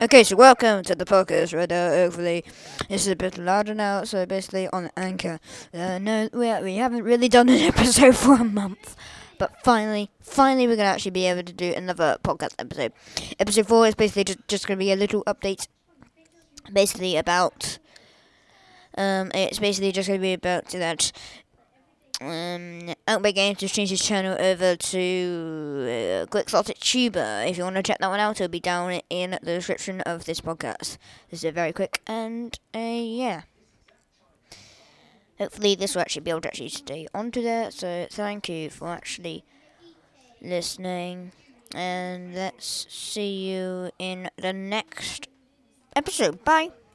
Okay, so welcome to the podcast right now. Hopefully, this is a bit louder now. So basically, on Anchor, uh, no, we we haven't really done an episode for a month, but finally, finally, we're gonna actually be able to do another podcast episode. Episode four is basically just just gonna be a little update, basically about. Um, it's basically just gonna be about that um, Outback Games just changed his channel over to uh, Quixotic Tuber. If you want to check that one out, it'll be down in the description of this podcast. This is very quick, and uh, yeah. Hopefully, this will actually be able to actually stay onto there. So, thank you for actually listening, and let's see you in the next episode. Bye.